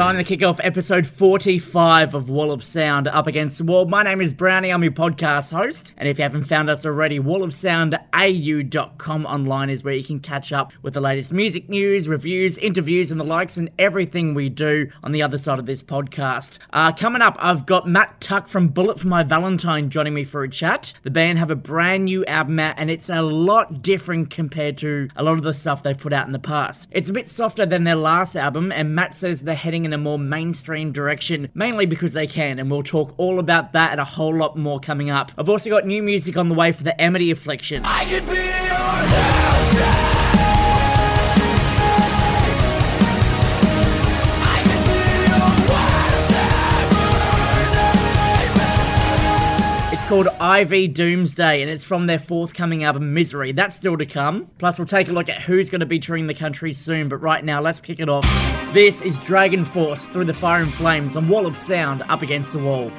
Time to kick off episode 45 of Wall of Sound Up Against the Wall. My name is Brownie, I'm your podcast host. And if you haven't found us already, wallofsoundau.com online is where you can catch up with the latest music news, reviews, interviews, and the likes, and everything we do on the other side of this podcast. Uh, coming up, I've got Matt Tuck from Bullet for My Valentine joining me for a chat. The band have a brand new album out, and it's a lot different compared to a lot of the stuff they've put out in the past. It's a bit softer than their last album, and Matt says they're heading in a more mainstream direction, mainly because they can, and we'll talk all about that and a whole lot more coming up. I've also got new music on the way for the Amity Affliction. Called Ivy Doomsday, and it's from their forthcoming album Misery. That's still to come. Plus, we'll take a look at who's going to be touring the country soon. But right now, let's kick it off. This is DragonForce through the fire and flames on Wall of Sound up against the wall.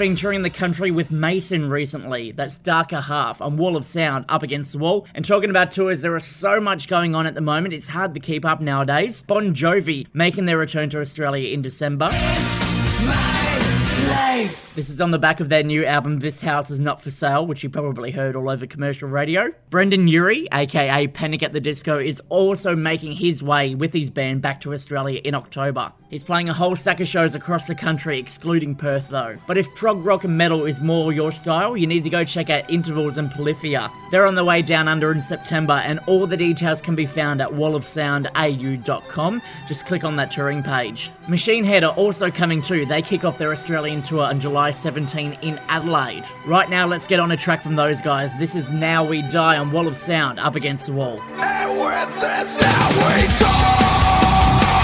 Been touring the country with Mason recently. That's Darker Half on Wall of Sound up against the wall. And talking about tours, there is so much going on at the moment, it's hard to keep up nowadays. Bon Jovi making their return to Australia in December. Life. This is on the back of their new album, This House Is Not For Sale, which you probably heard all over commercial radio. Brendon Urie, aka Panic at the Disco, is also making his way with his band back to Australia in October. He's playing a whole stack of shows across the country, excluding Perth though. But if prog rock and metal is more your style, you need to go check out Intervals and Polyphia. They're on the way down under in September, and all the details can be found at wallofsoundau.com. Just click on that touring page. Machine Head are also coming too. They kick off their Australian tour on July 17 in Adelaide. Right now, let's get on a track from those guys. This is Now We Die on Wall of Sound up against the wall. And with this now we die.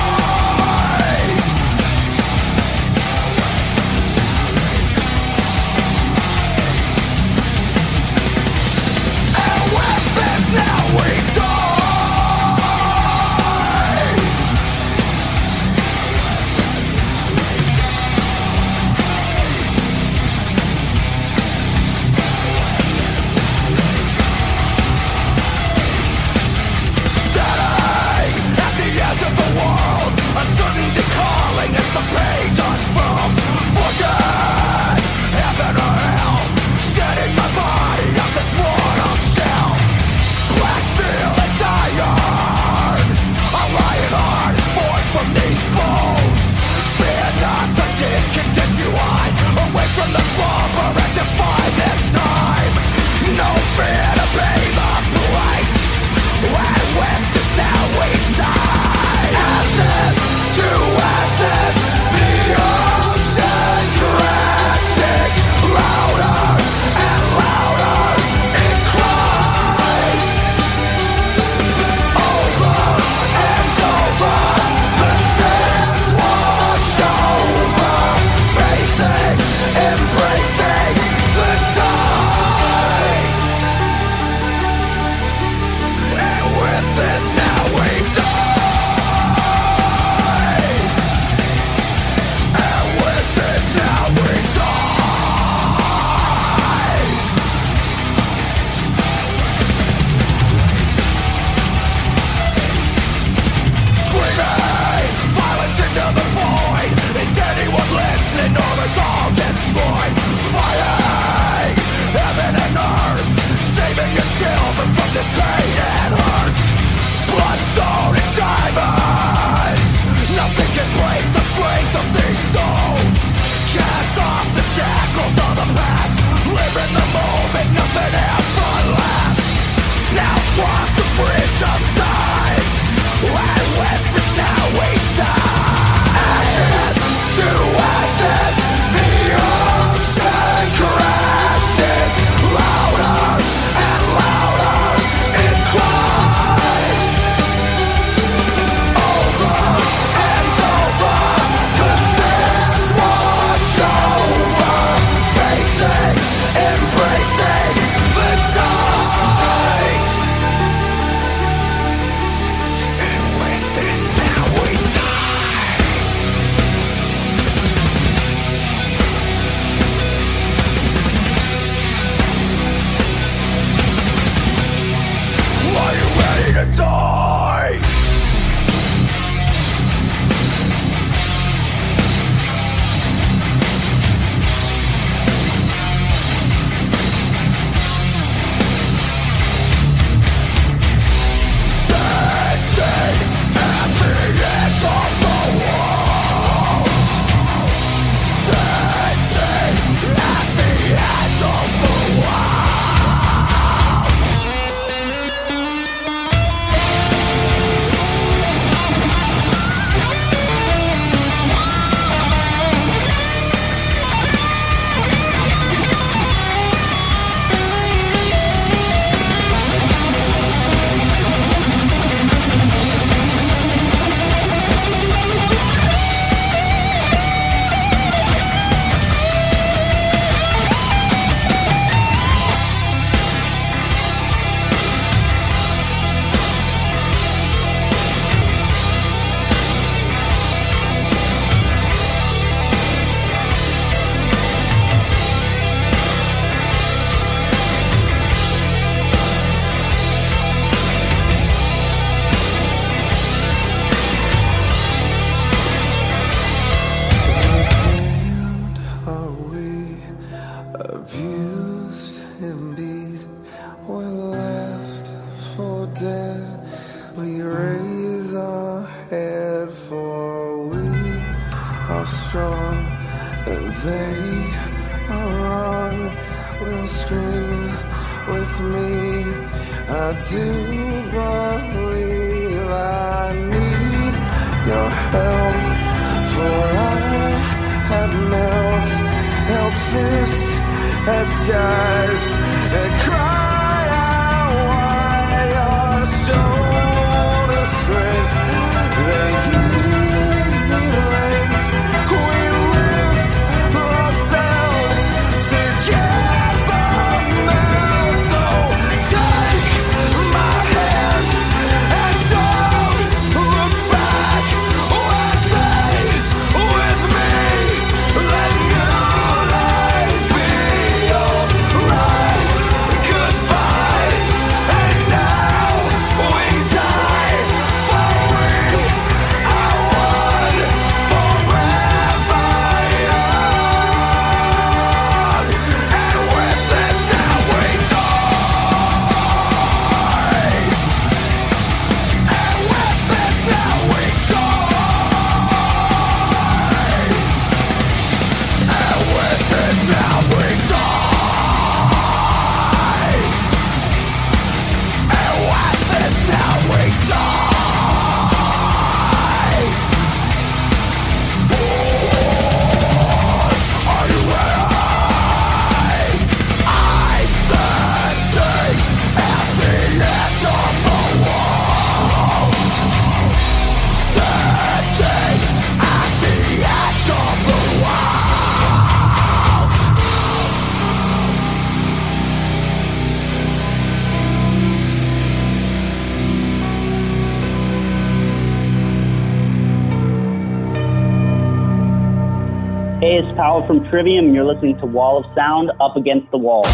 Powell from Trivium. You're listening to Wall of Sound Up Against the Wall.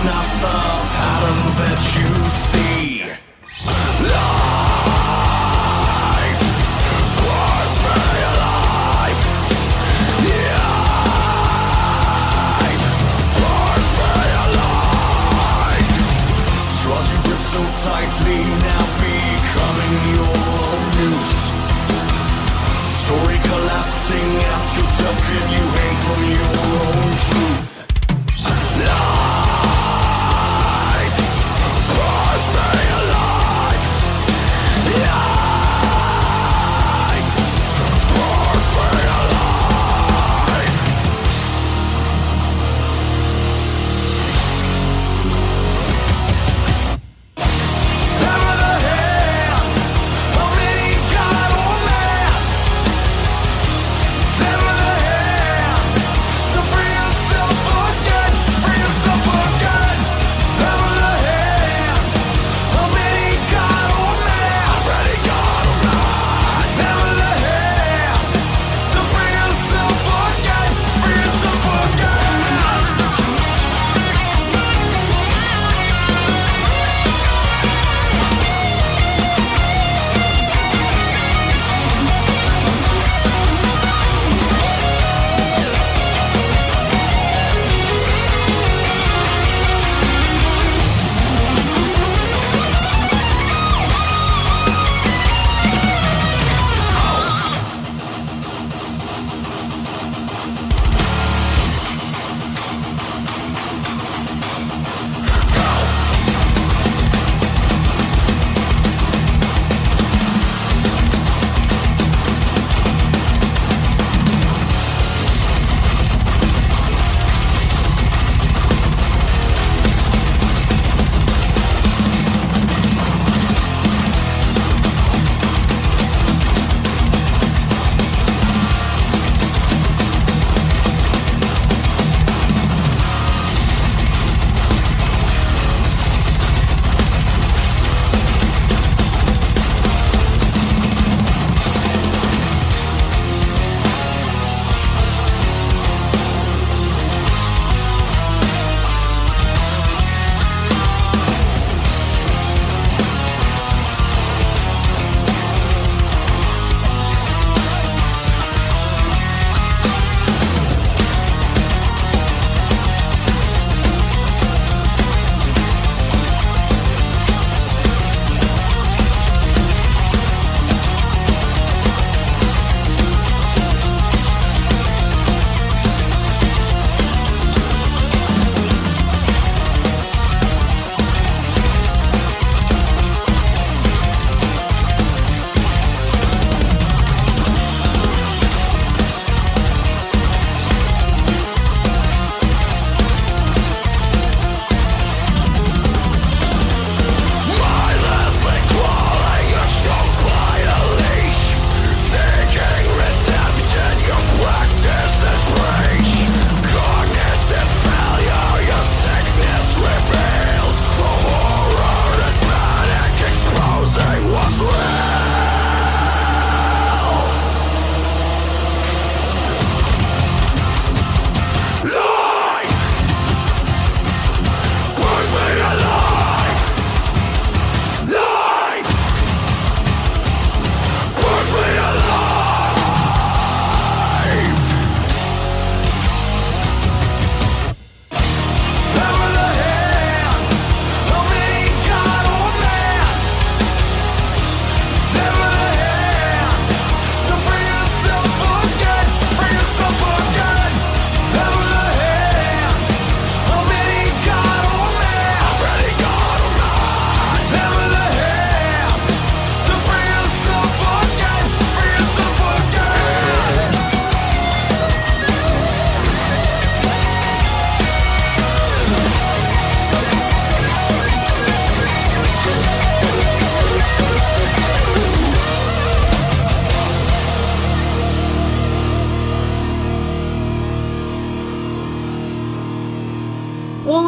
snuff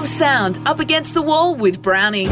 of Sound up against the wall with Brownie.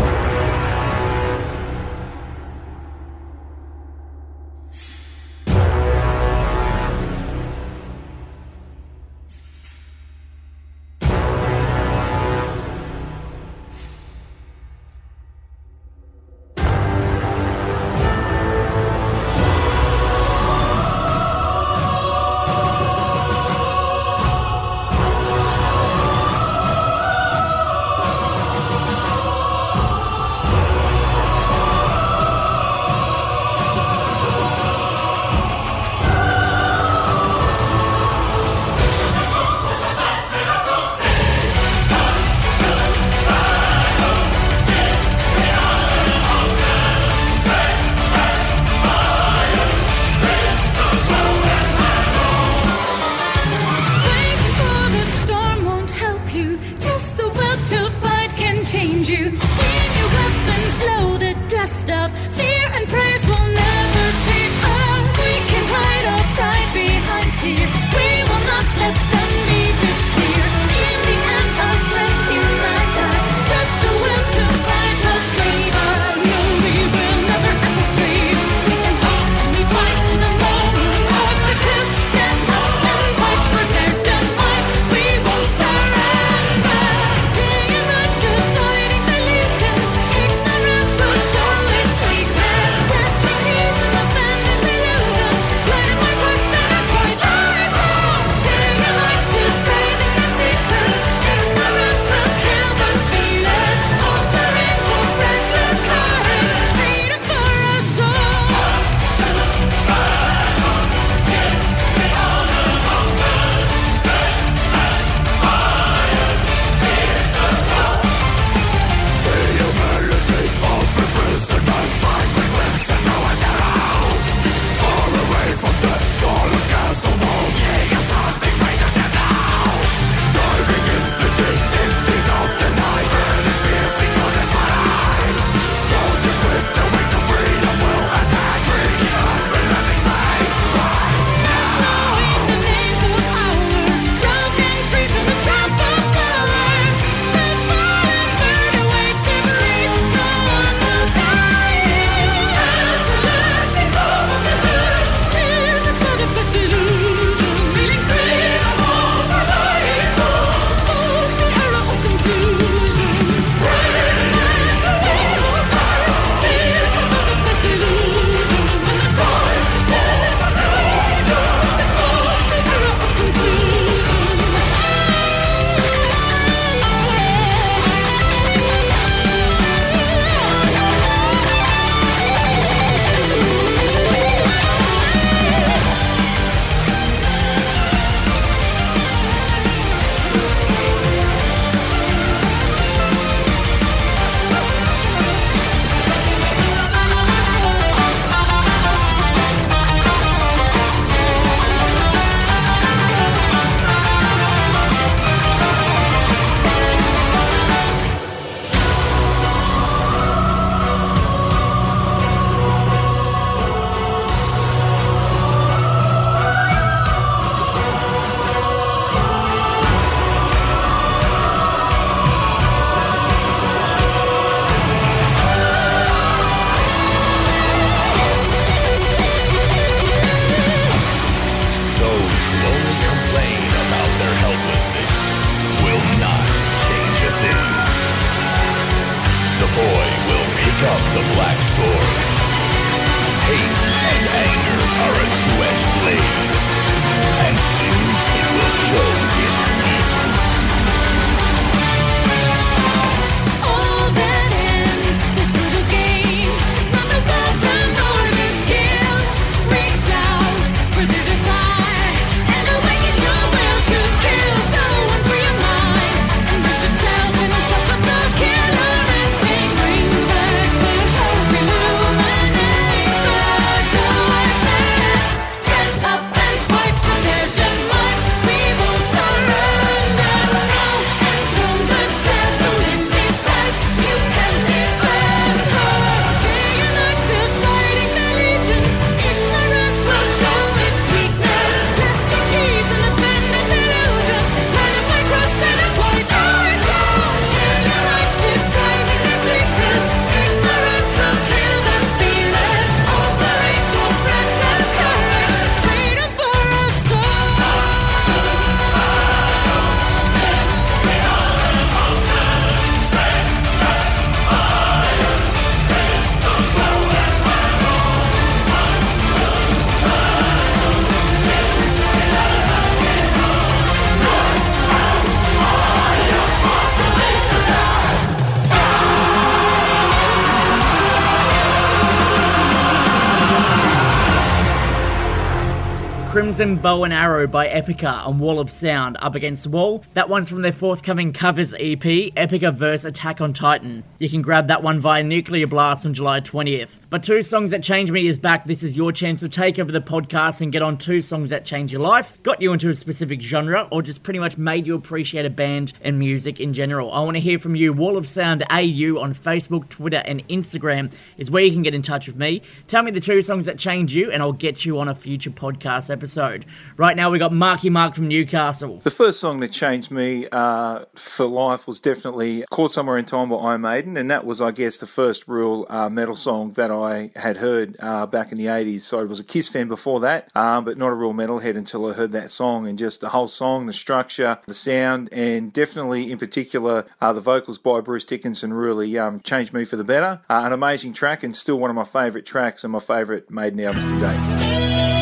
Bow and Arrow by Epica on Wall of Sound up against the wall. That one's from their forthcoming covers EP, Epica vs Attack on Titan. You can grab that one via Nuclear Blast on July 20th. But Two Songs That Change Me is back. This is your chance to take over the podcast and get on two songs that change your life, got you into a specific genre, or just pretty much made you appreciate a band and music in general. I want to hear from you. Wall of Sound AU on Facebook, Twitter, and Instagram is where you can get in touch with me. Tell me the two songs that change you, and I'll get you on a future podcast episode. Right now, we got Marky Mark from Newcastle. The first song that changed me uh, for life was definitely Caught Somewhere in Time by Iron Maiden, and that was, I guess, the first real uh, metal song that I had heard uh, back in the 80s. So I was a Kiss fan before that, um, but not a real metalhead until I heard that song, and just the whole song, the structure, the sound, and definitely in particular uh, the vocals by Bruce Dickinson really um, changed me for the better. Uh, an amazing track, and still one of my favourite tracks and my favourite Maiden albums to date.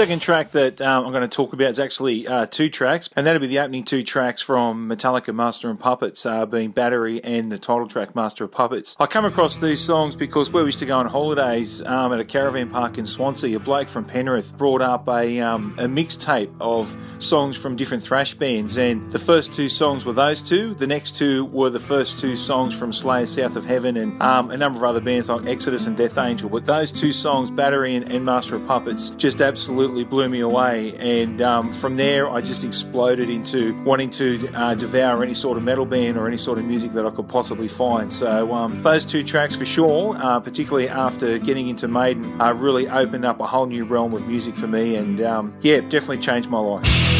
Second track that um, I'm going to talk about is actually uh, two tracks, and that'll be the opening two tracks from Metallica Master of Puppets, uh, being Battery and the title track Master of Puppets. I come across these songs because where we used to go on holidays um, at a caravan park in Swansea, a bloke from Penrith brought up a, um, a mixtape of songs from different thrash bands, and the first two songs were those two. The next two were the first two songs from Slayer South of Heaven and um, a number of other bands like Exodus and Death Angel. But those two songs, Battery and, and Master of Puppets, just absolutely absolutely blew me away. And um, from there, I just exploded into wanting to uh, devour any sort of metal band or any sort of music that I could possibly find. So um, those two tracks for sure, uh, particularly after getting into Maiden, uh, really opened up a whole new realm of music for me. And um, yeah, definitely changed my life.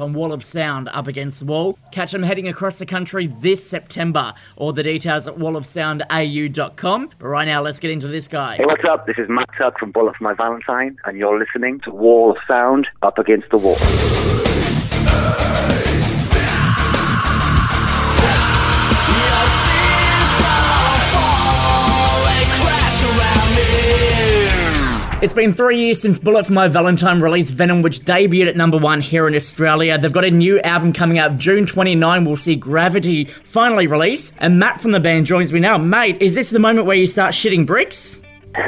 On Wall of Sound up against the wall. Catch them heading across the country this September. All the details at wallofsoundau.com. But right now, let's get into this guy. Hey, what's up? This is Matt Tuck from Bullet for My Valentine, and you're listening to Wall of Sound Up Against the Wall. It's been three years since Bullet for My Valentine released Venom, which debuted at number one here in Australia. They've got a new album coming out June 29. We'll see Gravity finally release. And Matt from the band joins me now. Mate, is this the moment where you start shitting bricks?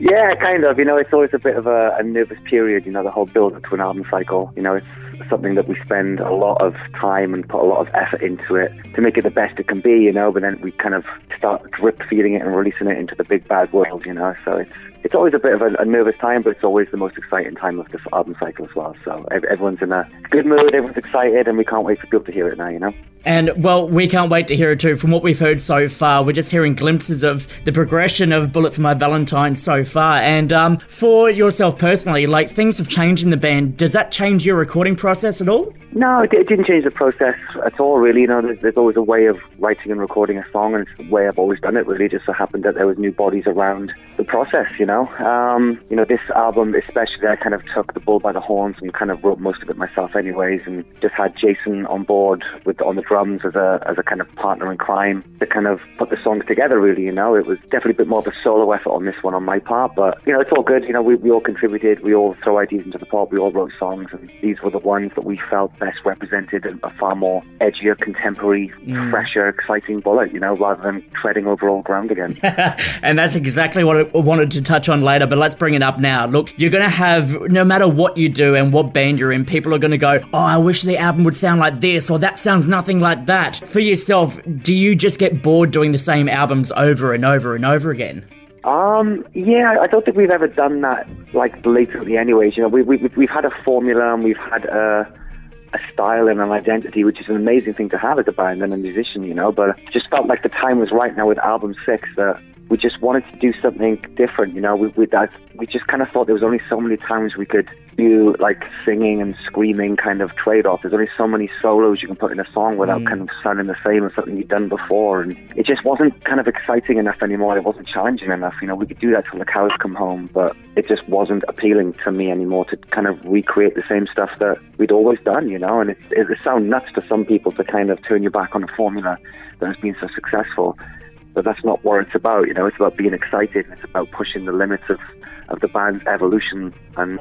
Yeah, kind of. You know, it's always a bit of a, a nervous period, you know, the whole build up to an album cycle. You know, it's something that we spend a lot of time and put a lot of effort into it to make it the best it can be, you know, but then we kind of start drip feeding it and releasing it into the big bad world, you know. So it's it's always a bit of a, a nervous time, but it's always the most exciting time of the album cycle as well. So everyone's in a good mood, everyone's excited, and we can't wait for people to hear it now, you know. And well, we can't wait to hear it too. From what we've heard so far, we're just hearing glimpses of the progression of Bullet for My Valentine so far. And um, for yourself personally, like things have changed in the band. Does that change your recording process at all? No, it, didn't change the process at all, really. You know, there's, there's always a way of writing and recording a song, and it's the way I've always done it, really. It just so happened that there was new bodies around the process, you know. Um, you know, this album especially, I kind of took the bull by the horns and kind of wrote most of it myself anyways, and just had Jason on board with on the drums as a, as a kind of partner in crime to kind of put the songs together, really, you know. It was definitely a bit more of a solo effort on this one on my part, but, you know, it's all good. You know, we, we all contributed, we all throw ideas into the pot, we all wrote songs, and these were the ones that we felt best represented a far more edgier, contemporary, mm. fresher, exciting bullet, you know, rather than treading over old ground again. and that's exactly what I wanted to touch on later, but let's bring it up now. Look, you're going to have, no matter what you do and what band you're in, people are going to go, oh, I wish the album would sound like this, or that sounds nothing like that. For yourself, do you just get bored doing the same albums over and over and over again? Um, yeah, I don't think we've ever done that like blatantly. Anyways, you know, we, we, we've had a formula and we've had a, a style and an identity, which is an amazing thing to have as a band and a musician, you know. But just felt like the time was right now with album six that we just wanted to do something different, you know. We we that we just kind of thought there was only so many times we could do like singing and screaming kind of trade off. There's only so many solos you can put in a song without mm. kind of sounding the same as something you've done before, and it just wasn't kind of exciting enough anymore. It wasn't challenging enough. You know, we could do that till the cows come home, but it just wasn't appealing to me anymore to kind of recreate the same stuff that we'd always done. You know, and it it, it sounds nuts to some people to kind of turn your back on a formula that has been so successful. But that's not what it's about, you know. It's about being excited. It's about pushing the limits of, of the band's evolution and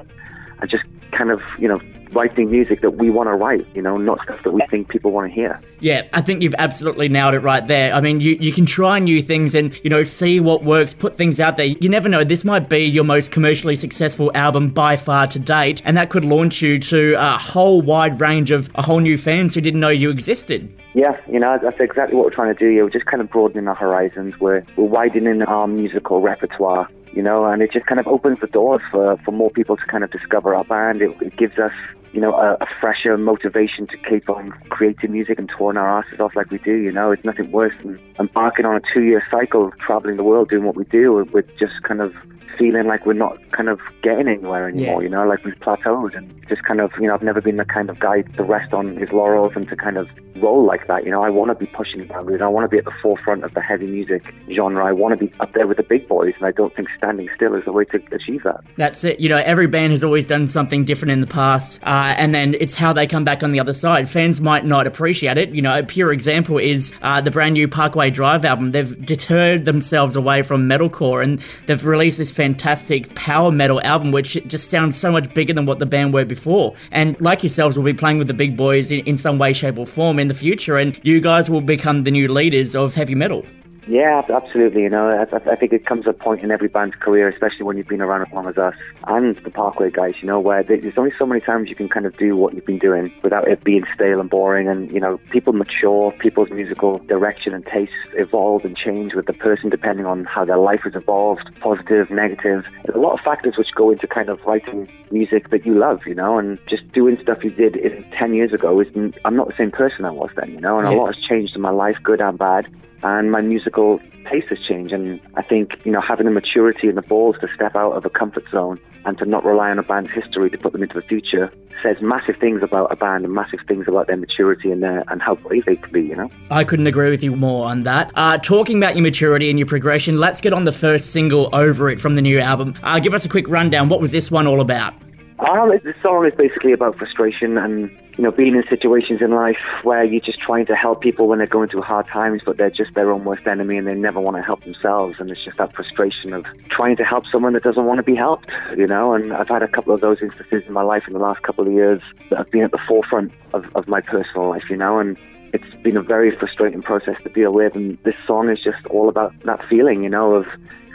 and just kind of, you know, writing music that we want to write, you know, not stuff that we think people want to hear. Yeah, I think you've absolutely nailed it right there. I mean, you, you can try new things and, you know, see what works, put things out there. You never know, this might be your most commercially successful album by far to date, and that could launch you to a whole wide range of a whole new fans who didn't know you existed. Yeah, you know, that's exactly what we're trying to do here. We're just kind of broadening our horizons. We're, we're widening our musical repertoire, you know, and it just kind of opens the doors for, for more people to kind of discover our band. It, it gives us, you know, a, a fresher motivation to keep on creating music and touring our asses off like we do, you know. It's nothing worse than embarking on a two-year cycle, of traveling the world, doing what we do, with just kind of feeling like we're not kind of getting anywhere anymore, Yeah. you know, like we've plateaued and just kind of, you know, I've never been the kind of guy to rest on his laurels and to kind of roll like that, you know, I want to be pushing boundaries. I want to be at the forefront of the heavy music genre. I want to be up there with the big boys and I don't think standing still is the way to achieve that. That's it. You know, every band has always done something different in the past, uh, and then it's how they come back on the other side. Fans might not appreciate it. You know, a pure example is uh, the brand new Parkway Drive album. They've deterred themselves away from metalcore, and they've released this fantastic power metal album, which just sounds so much bigger than what the band were before. And like yourselves, will be playing with the big boys in, in some way, shape, or form in the future, and you guys will become the new leaders of heavy metal. Yeah, absolutely. You know, I, I think it comes a point in every band's career, especially when you've been around as long as us and the Parkway guys. You know, where there's only so many times you can kind of do what you've been doing without it being stale and boring. And you know, people mature, people's musical direction and tastes evolve and change with the person depending on how their life has evolved, positive, negative. There's a lot of factors which go into kind of writing music that you love. You know, and just doing stuff you did in ten years ago is I'm not the same person I was then. You know, and a lot has changed in my life, good and bad and my musical taste has changed. And I think, you know, having the maturity and the balls to step out of a comfort zone and to not rely on a band's history to put them into the future says massive things about a band and massive things about their maturity and their, and how brave they can be, you know? I couldn't agree with you more on that. Uh, talking about your maturity and your progression, let's get on the first single, Over It, from the new album. Uh, give us a quick rundown. What was this one all about? Um, the song is basically about frustration and you know being in situations in life where you're just trying to help people when they're going through hard times, but they're just their own worst enemy and they never want to help themselves. And it's just that frustration of trying to help someone that doesn't want to be helped, you know. And I've had a couple of those instances in my life in the last couple of years that have been at the forefront of, of my personal life, you know. And it's been a very frustrating process to deal with. And this song is just all about that feeling, you know, of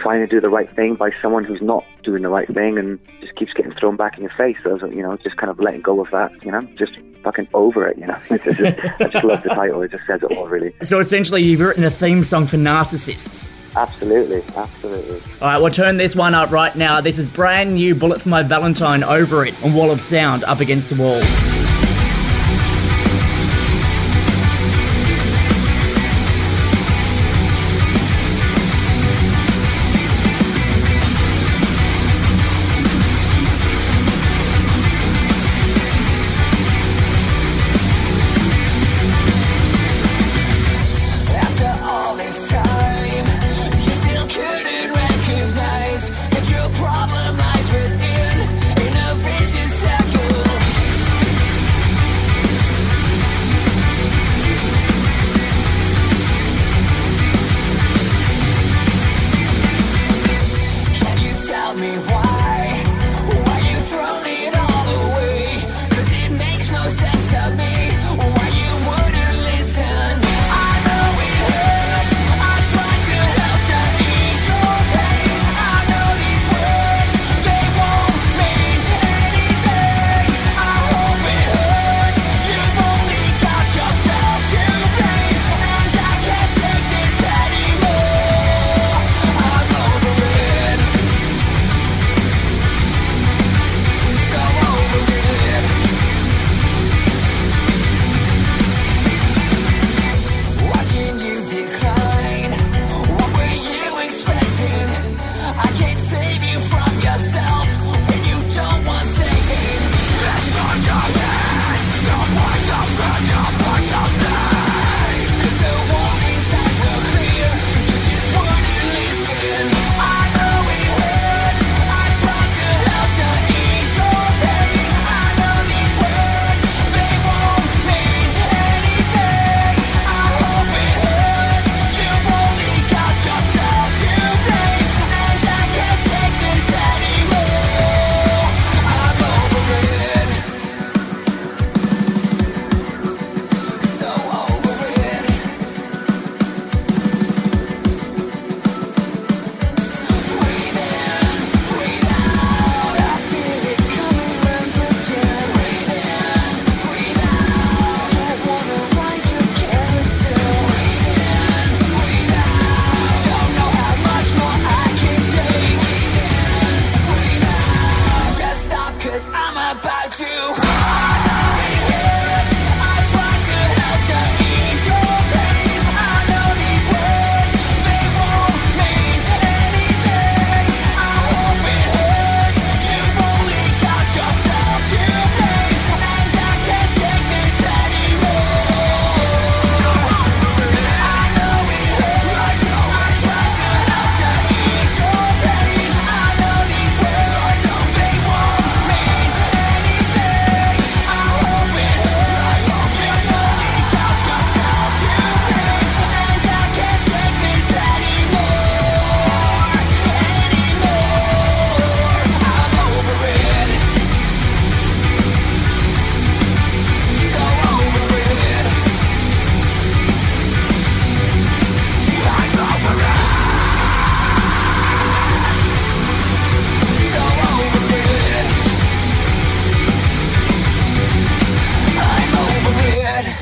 trying to do the right thing by someone who's not doing the right thing and just keeps getting thrown back in your face. So, you know, just kind of letting go of that, you know, just fucking over it, you know. It's just- I just love the title. It just says it all, really. So essentially, you've written a theme song for narcissists. Absolutely, absolutely. All right, we'll turn this one up right now. This is brand new Bullet for My Valentine Over It on Wall of Sound up against the wall.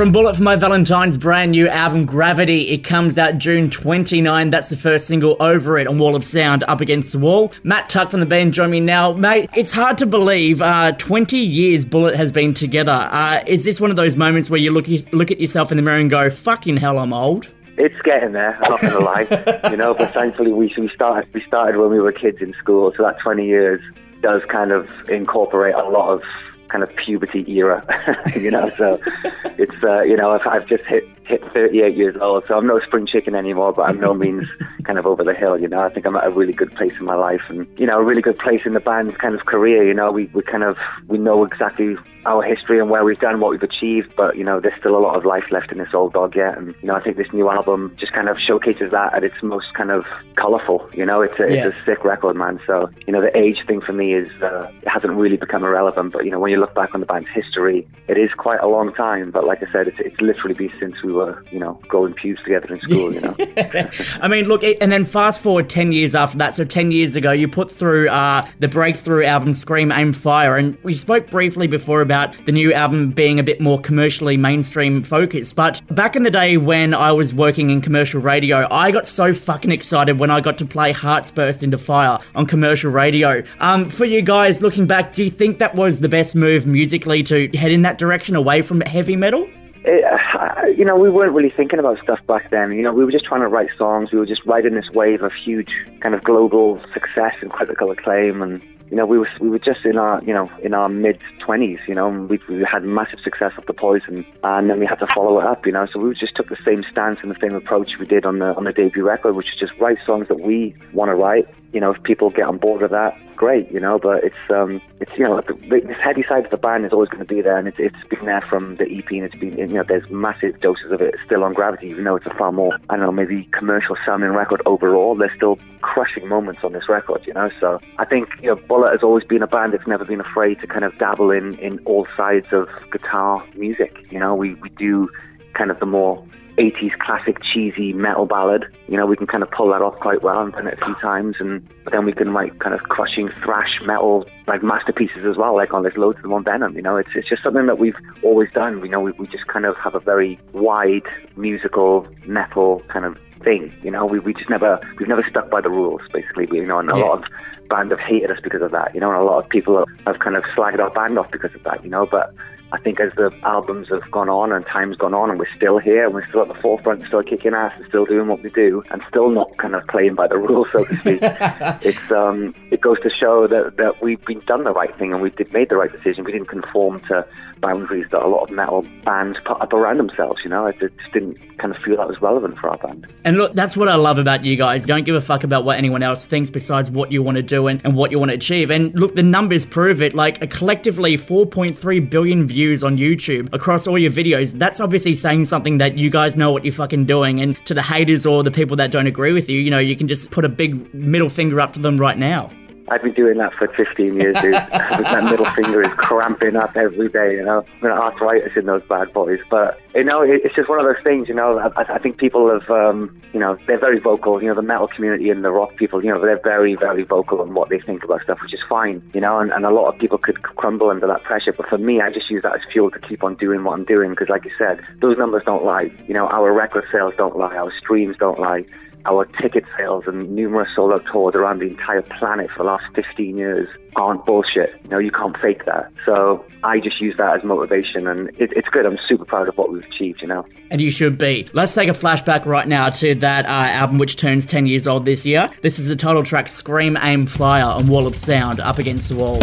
From Bullet for My Valentine's brand new album Gravity, it comes out June 29. That's the first single over it on Wall of Sound, Up Against the Wall. Matt Tuck from the band join me now. Mate, it's hard to believe uh, 20 years Bullet has been together. Uh, is this one of those moments where you look, look at yourself in the mirror and go, fucking hell, I'm old? It's getting there. I'm not gonna lie, you know. But thankfully, we we started we started when we were kids in school, so that 20 years does kind of incorporate a lot of kind of puberty era, you know. So it's uh, you know I've, I've just hit hit 38 years old, so I'm no spring chicken anymore, but I'm no means kind of over the hill, you know. I think I'm at a really good place in my life, and you know a really good place in the band's kind of career. You know, we we kind of we know exactly our history and where we've done, what we've achieved, but you know there's still a lot of life left in this old dog yet, and you know I think this new album just kind of showcases that at its most kind of colourful. You know, it's a, Yeah. it's a sick record, man. So you know the age thing for me is uh, it hasn't really become irrelevant, but you know when you look back on the band's history, it is quite a long time. But like I said, it's, it's literally been since we were you know go growing pubes together in school. You know. I mean, look, and then fast forward 10 years after that. So 10 years ago, you put through uh, the breakthrough album Scream, Aim, Fire. And we spoke briefly before about the new album being a bit more commercially mainstream focused. But back in the day when I was working in commercial radio, I got so fucking excited when I got to play Hearts Burst into Fire on commercial radio. Um, for you guys looking back, do you think that was the best move musically to head in that direction away from heavy metal? It, uh, you know, we weren't really thinking about stuff back then. You know, we were just trying to write songs. We were just riding this wave of huge kind of global success and critical acclaim. And you know, we were we were just in our you know in our mid twenties. You know, and we we had massive success off the Poison, and then we had to follow it up. You know, so we just took the same stance and the same approach we did on the on the debut record, which is just write songs that we want to write. You know, if people get on board with that, great. You know, but it's um it's you know the, this heady side of the band is always going to be there, and it's it's been there from the EP, and it's been you know there's massive doses of it still on Gravity, even though it's a far more I don't know maybe commercial sounding record overall. There's still crushing moments on this record, you know. So I think you know Has always been a band that's never been afraid to kind of dabble in in all sides of guitar music. You know, we we do kind of the more 80s classic cheesy metal ballad. You know, we can kind of pull that off quite well and done it a few times. And but then we can write kind of crushing thrash metal like masterpieces as well, like oh, on this loads of them on Venom. You know, it's it's just something that we've always done. You know, we, we just kind of have a very wide musical metal kind of thing. You know, we, we just never we've never stuck by the rules basically. We, you know, and a Yeah. lot of band have hated us because of that. You know, and a lot of people have kind of slagged our band off because of that. You know, but I think as the albums have gone on and time's gone on and we're still here and we're still at the forefront, still kicking ass and still doing what we do and still not kind of playing by the rules, so to speak. it's um, it goes to show that, that we've been done the right thing and we did made the right decision. We didn't conform to boundaries that a lot of metal bands put up around themselves. You know, I just didn't kind of feel that was relevant for our band. And look, that's what I love about you guys. Don't give a fuck about what anyone else thinks besides what you want to do and, and what you want to achieve. And look, the numbers prove it. Like, collectively 4.3 billion views on YouTube across all your videos. That's obviously saying something that you guys know what you're fucking doing. And to the haters or the people that don't agree with you, you know, you can just put a big middle finger up to them right now. I've been doing that for 15 years, dude. that middle finger is cramping up every day, you know. I've got arthritis in those bad boys. But, you know, it's just one of those things, you know. I, I think people have, um, you know, they're very vocal. You know, the metal community and the rock people, you know, they're very, very vocal on what they think about stuff, which is fine, you know. And, and a lot of people could crumble under that pressure. But for me, I just use that as fuel to keep on doing what I'm doing because, like you said, those numbers don't lie. You know, our record sales don't lie. Our streams don't lie our ticket sales and numerous sold out tours around the entire planet for the last 15 years aren't bullshit. Know, you can't fake that. So I just use that as motivation and it, it's good. I'm super proud of what we've achieved, you know. And you should be. Let's take a flashback right now to that uh, album which turns 10 years old this year. This is the title track Scream, Aim, Fire on Wall of Sound, Up Against the Wall.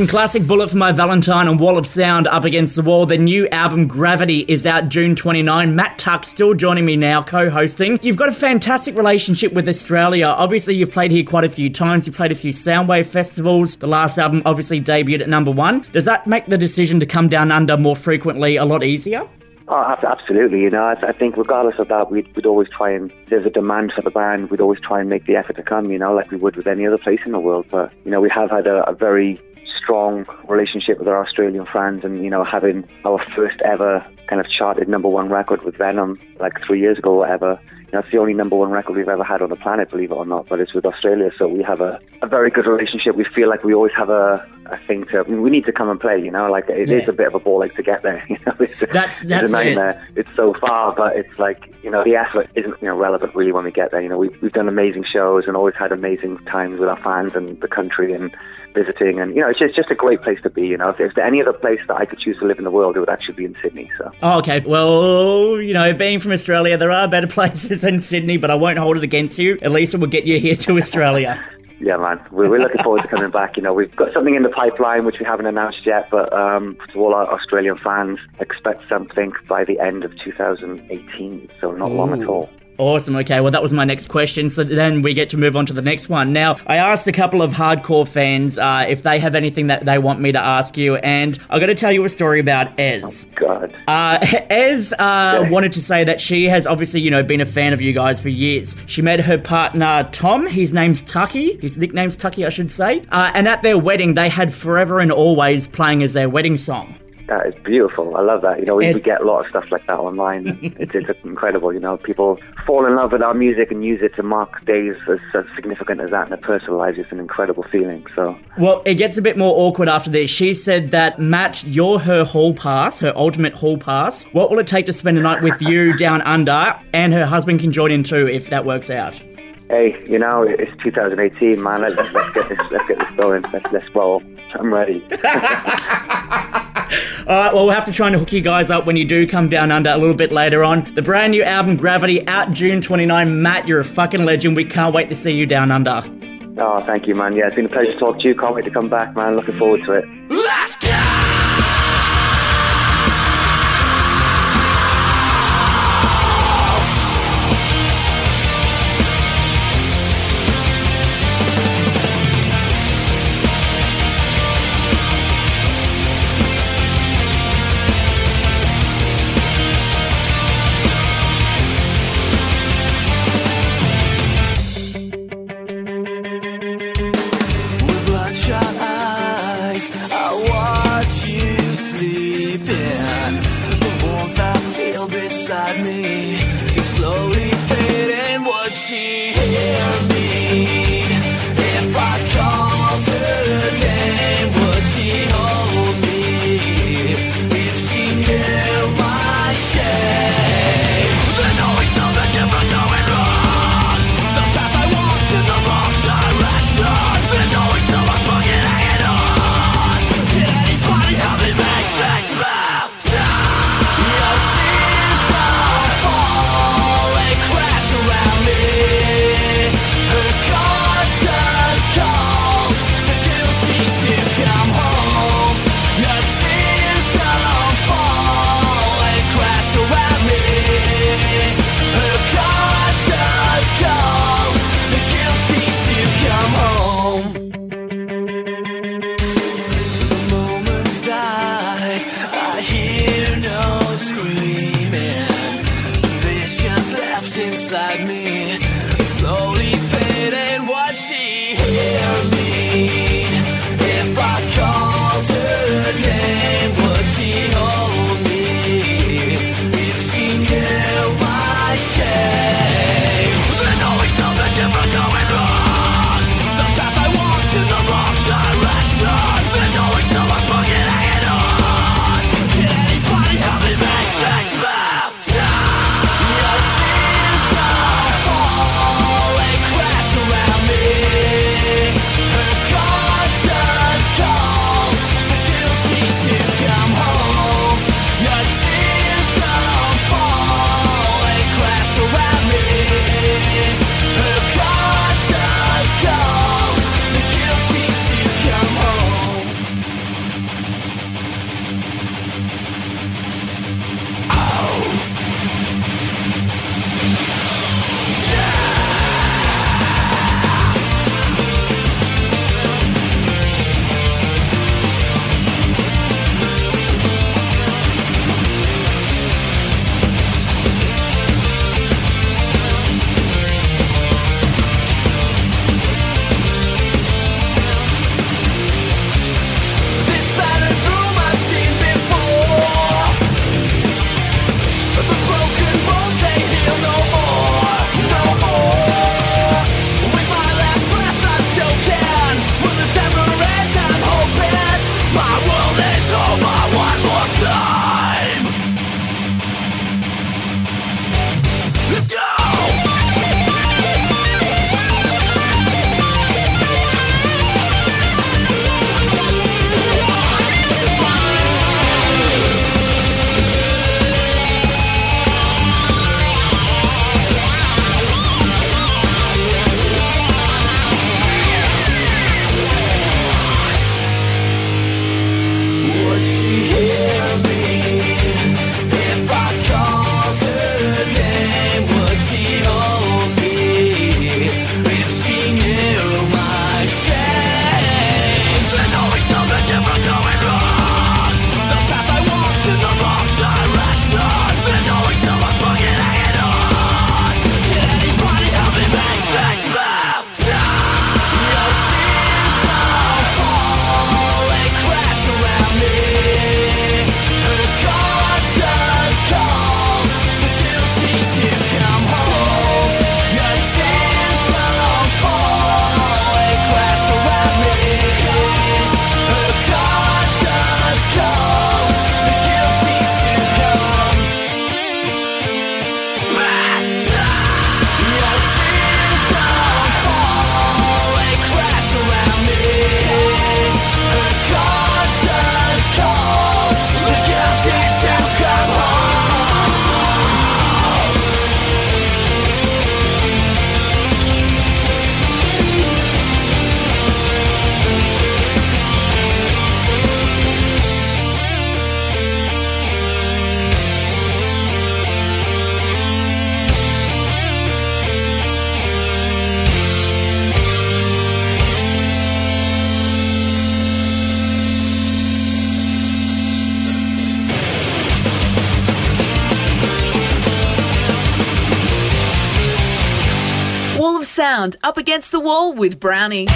Some classic Bullet for My Valentine and Wall of Sound up against the wall. The new album Gravity is out June 29. Matt Tuck still joining me now, co-hosting. You've got a fantastic relationship with Australia. Obviously, you've played here quite a few times. You played a few Soundwave festivals. The last album obviously debuted at number one. Does that make the decision to come down under more frequently a lot easier? Oh, absolutely. You know, I, I think regardless of that, we'd, we'd always try and there's a demand for the band. We'd always try and make the effort to come. You know, like we would with any other place in the world. But you know, we have had a, a very strong relationship with our Australian fans, and you know, having our first ever kind of charted number one record with Venom like three years ago, or whatever. You know, it's the only number one record we've ever had on the planet, believe it or not. But it's with Australia, so we have a, a very good relationship. We feel like we always have a, a thing to. I mean, we need to come and play. You know, like it is Yeah. a bit of a ball ache to get there. You know, it's, That's- it's that's a it. nightmare. It's so far, but it's like you know the effort isn't you know relevant really when we get there. You know, we've we've done amazing shows and always had amazing times with our fans and the country and visiting, and you know, it's just just a great place to be. You know, if, if there's any other place that I could choose to live in the world, it would actually be in Sydney. So. Oh, okay. Well, you know, being from Australia, there are better places than Sydney, but I won't hold it against you. At least it will get you here to Australia. Yeah, man. We're, we're looking forward to coming back. You know, we've got something in the pipeline which we haven't announced yet, but um, to all our Australian fans, expect something by the end of 2018. So not long at all. Awesome. Okay. Well, that was my next question. So then we get to move on to the next one. Now, I asked a couple of hardcore fans uh, if they have anything that they want me to ask you, and I'm going to tell you a story about Ez. God. Uh, Ez uh, wanted to say that she has obviously, you know, been a fan of you guys for years. She met her partner Tom. His name's Tucky. His nickname's Tucky, I should say. Uh, and at their wedding, they had "Forever and Always" playing as their wedding song. That is beautiful. I love that. You know, we, we get a lot of stuff like that online. it's, it's incredible. You know, people fall in love with our music and use it to mark days as, as significant as that in their personal lives. It's an incredible feeling. So, Well, it gets a bit more awkward after this. She said that Matt, you're her hall pass, her ultimate hall pass. What will it take to spend a night with you down under? And her husband can join in too if that works out. hey, you know, it's 2018, man. Let's, let's, let's get this. Let's get this going. Let's let's roll. I'm ready. All right, well, we'll have to try and hook you guys up when you do come down under a little bit later on. The brand new album Gravity out June 29. Matt, you're a fucking legend. We can't wait to see you down under. Oh, thank you, man. Yeah, it's been a pleasure to talk to you. Can't wait to come back, man. Looking forward to it. Let's go! With Brownie.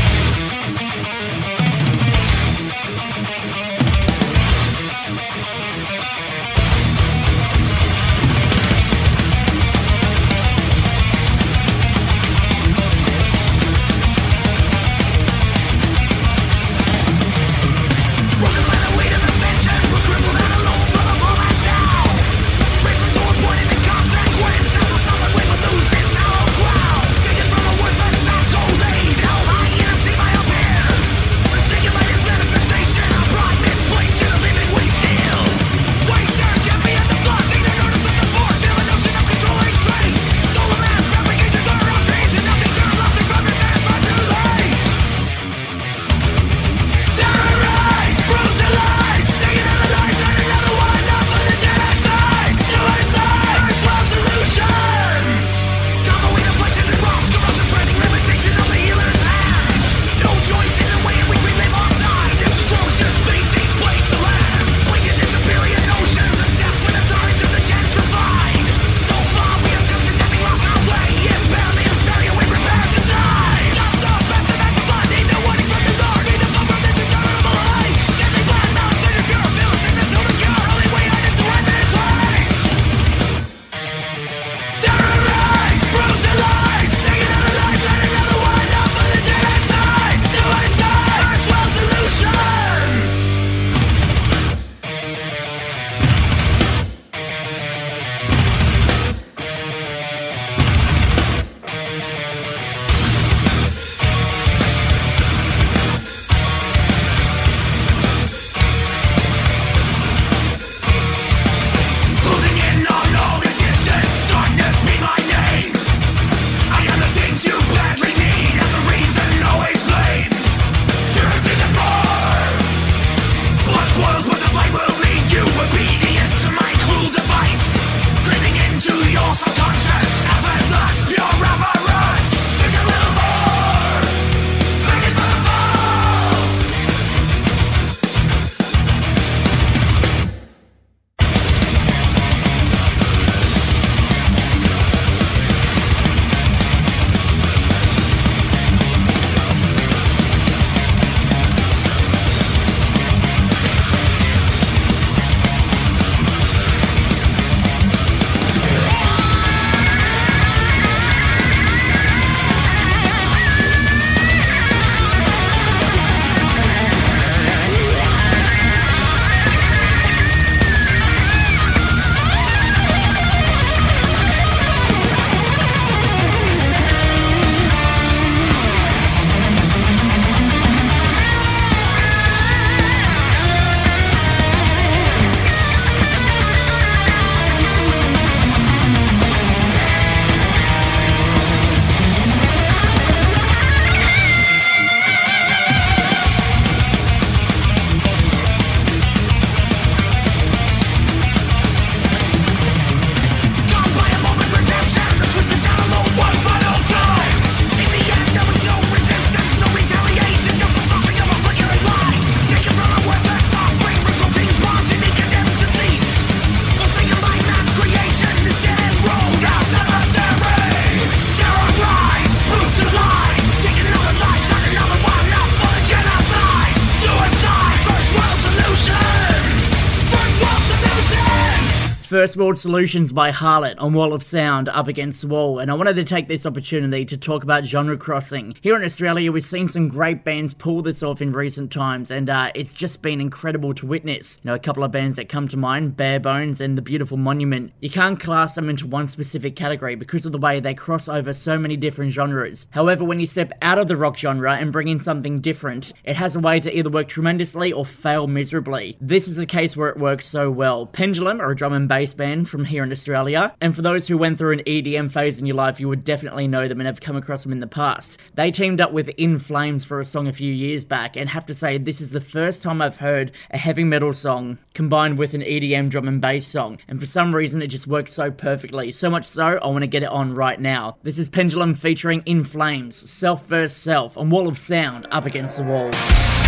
First World Solutions by Harlott on Wall of Sound up against the wall, and I wanted to take this opportunity to talk about genre crossing. Here in Australia, we've seen some great bands pull this off in recent times, and uh, it's just been incredible to witness. You know, a couple of bands that come to mind, Bare Bones and The Beautiful Monument. You can't class them into one specific category because of the way they cross over so many different genres. However, when you step out of the rock genre and bring in something different, it has a way to either work tremendously or fail miserably. This is a case where it works so well. Pendulum are a drum and bass band from here in Australia, and for those who went through an EDM phase in your life, you would definitely know them and have come across them in the past. They teamed up with In Flames for a song a few years back, and have to say, this is the first time I've heard a heavy metal song combined with an EDM drum and bass song, and for some reason it just works so perfectly. So much so, I want to get it on right now. This is Pendulum featuring In Flames, Self vs. Self, on Wall of Sound, up against the wall.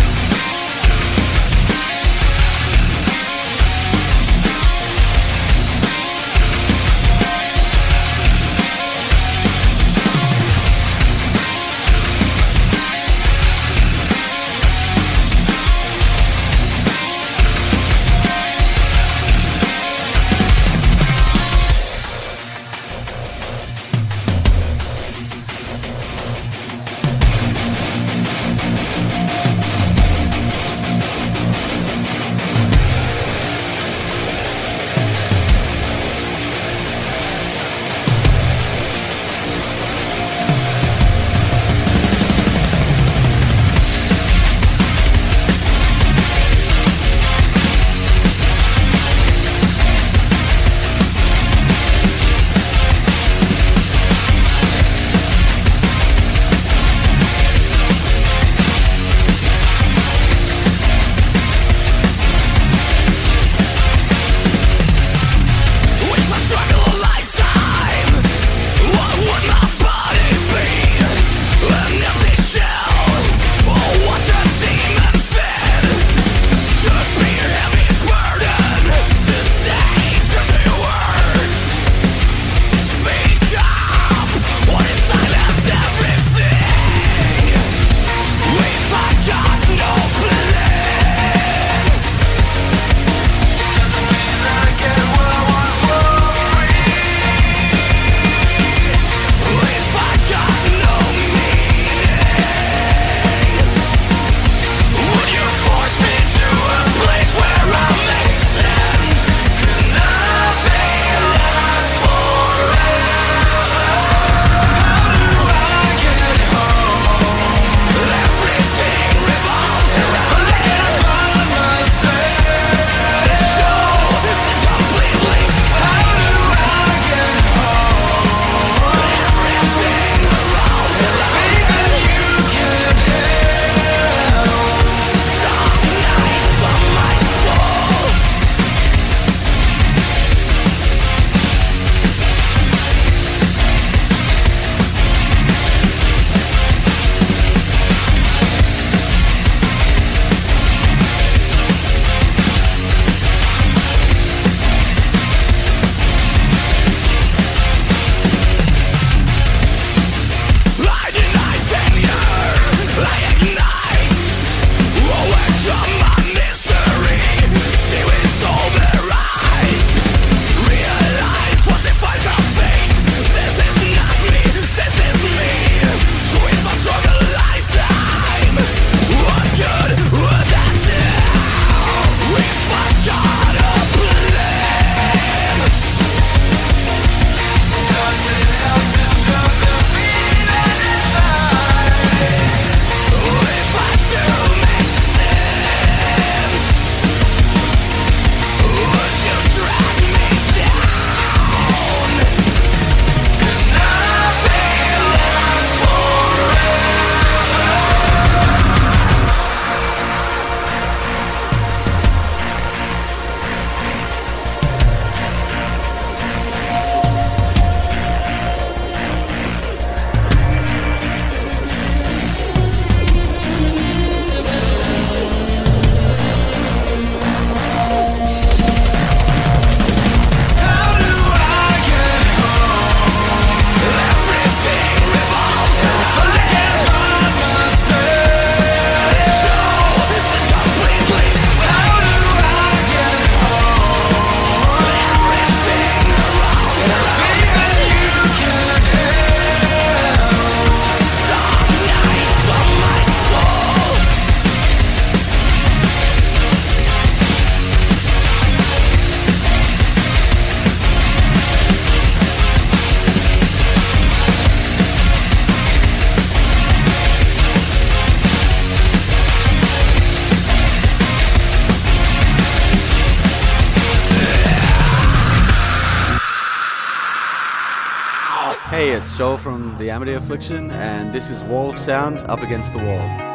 Affliction, and this is Wall of Sound Up Against the Wall.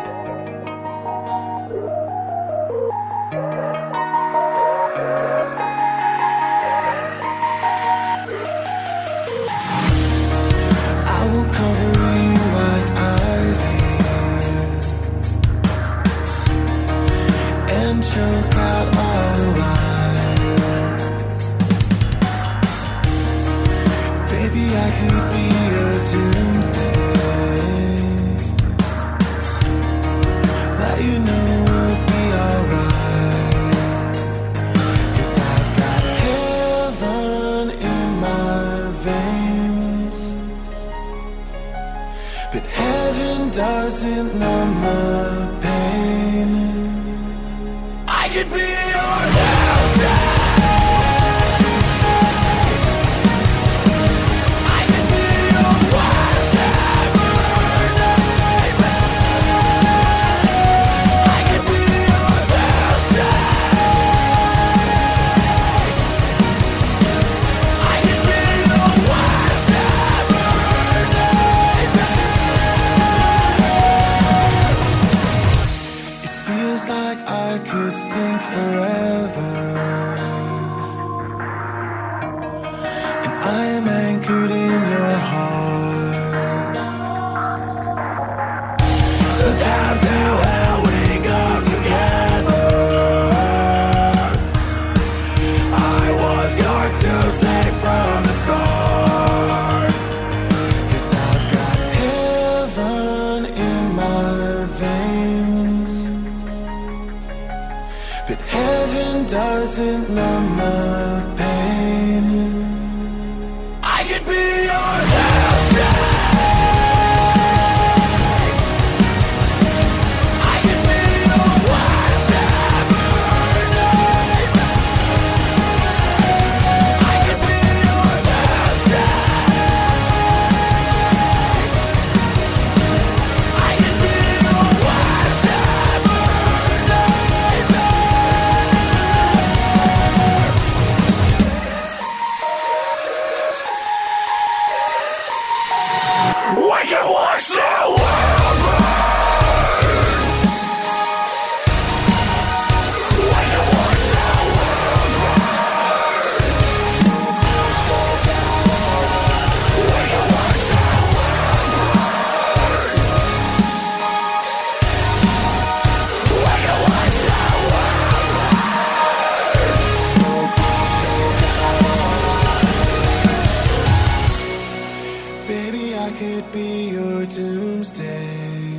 I could be your doomsday.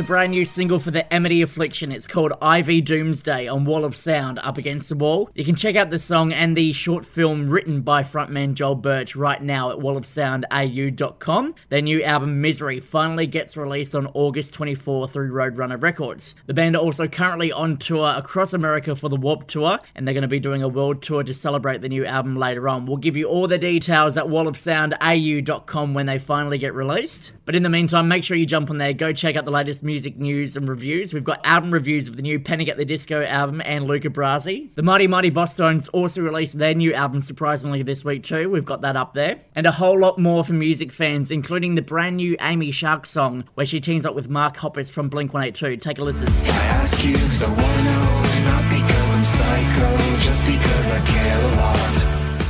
The brand new single for the Amity Affliction. It's called Ivy Doomsday on Wall of Sound Up Against the Wall. You can check out the song and the short film written by frontman Joel Birch right now at wallofsoundau.com. Their new album Misery finally gets released on August 24 through Roadrunner Records. The band are also currently on tour across America for the Warp Tour, and they're going to be doing a world tour to celebrate the new album later on. We'll give you all the details at wallofsoundau.com when they finally get released. But in the meantime, make sure you jump on there, go check out the latest music news and reviews. We've got album reviews of the new Panic at the Disco album and Luca Brasi. The Mighty Mighty Bosstones also released their new album surprisingly this week too. We've got that up there. And a whole lot more for music fans, including the brand new Amy Shark song where she teams up with Mark Hoppus from Blink 182. Take a listen. I ask you cause I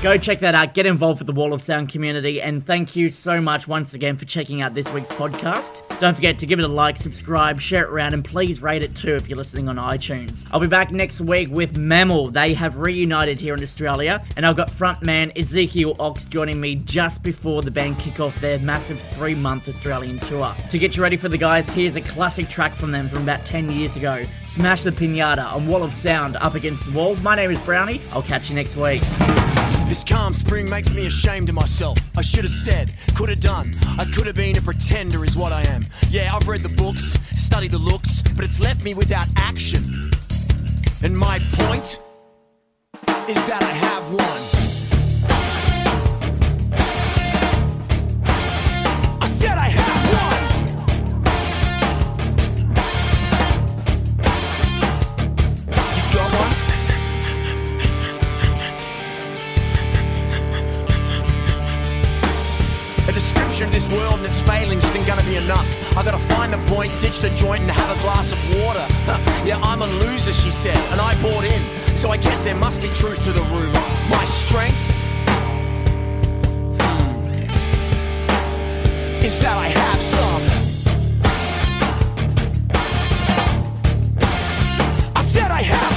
Go check that out. Get involved with the Wall of Sound community. And thank you so much once again for checking out this week's podcast. Don't forget to give it a like, subscribe, share it around, and please rate it too if you're listening on iTunes. I'll be back next week with Mammal. They have reunited here in Australia. And I've got frontman Ezekiel Ox joining me just before the band kick off their massive three month Australian tour. To get you ready for the guys, here's a classic track from them from about 10 years ago Smash the Pinata on Wall of Sound up against the wall. My name is Brownie. I'll catch you next week. This calm spring makes me ashamed of myself. I should have said, could have done. I could have been a pretender, is what I am. Yeah, I've read the books, studied the looks, but it's left me without action. And my point is that I have one. This world and its failings isn't gonna be enough. I gotta find the point, ditch the joint, and have a glass of water. yeah, I'm a loser, she said, and I bought in. So I guess there must be truth to the rumor. My strength hmm, is that I have some. I said I have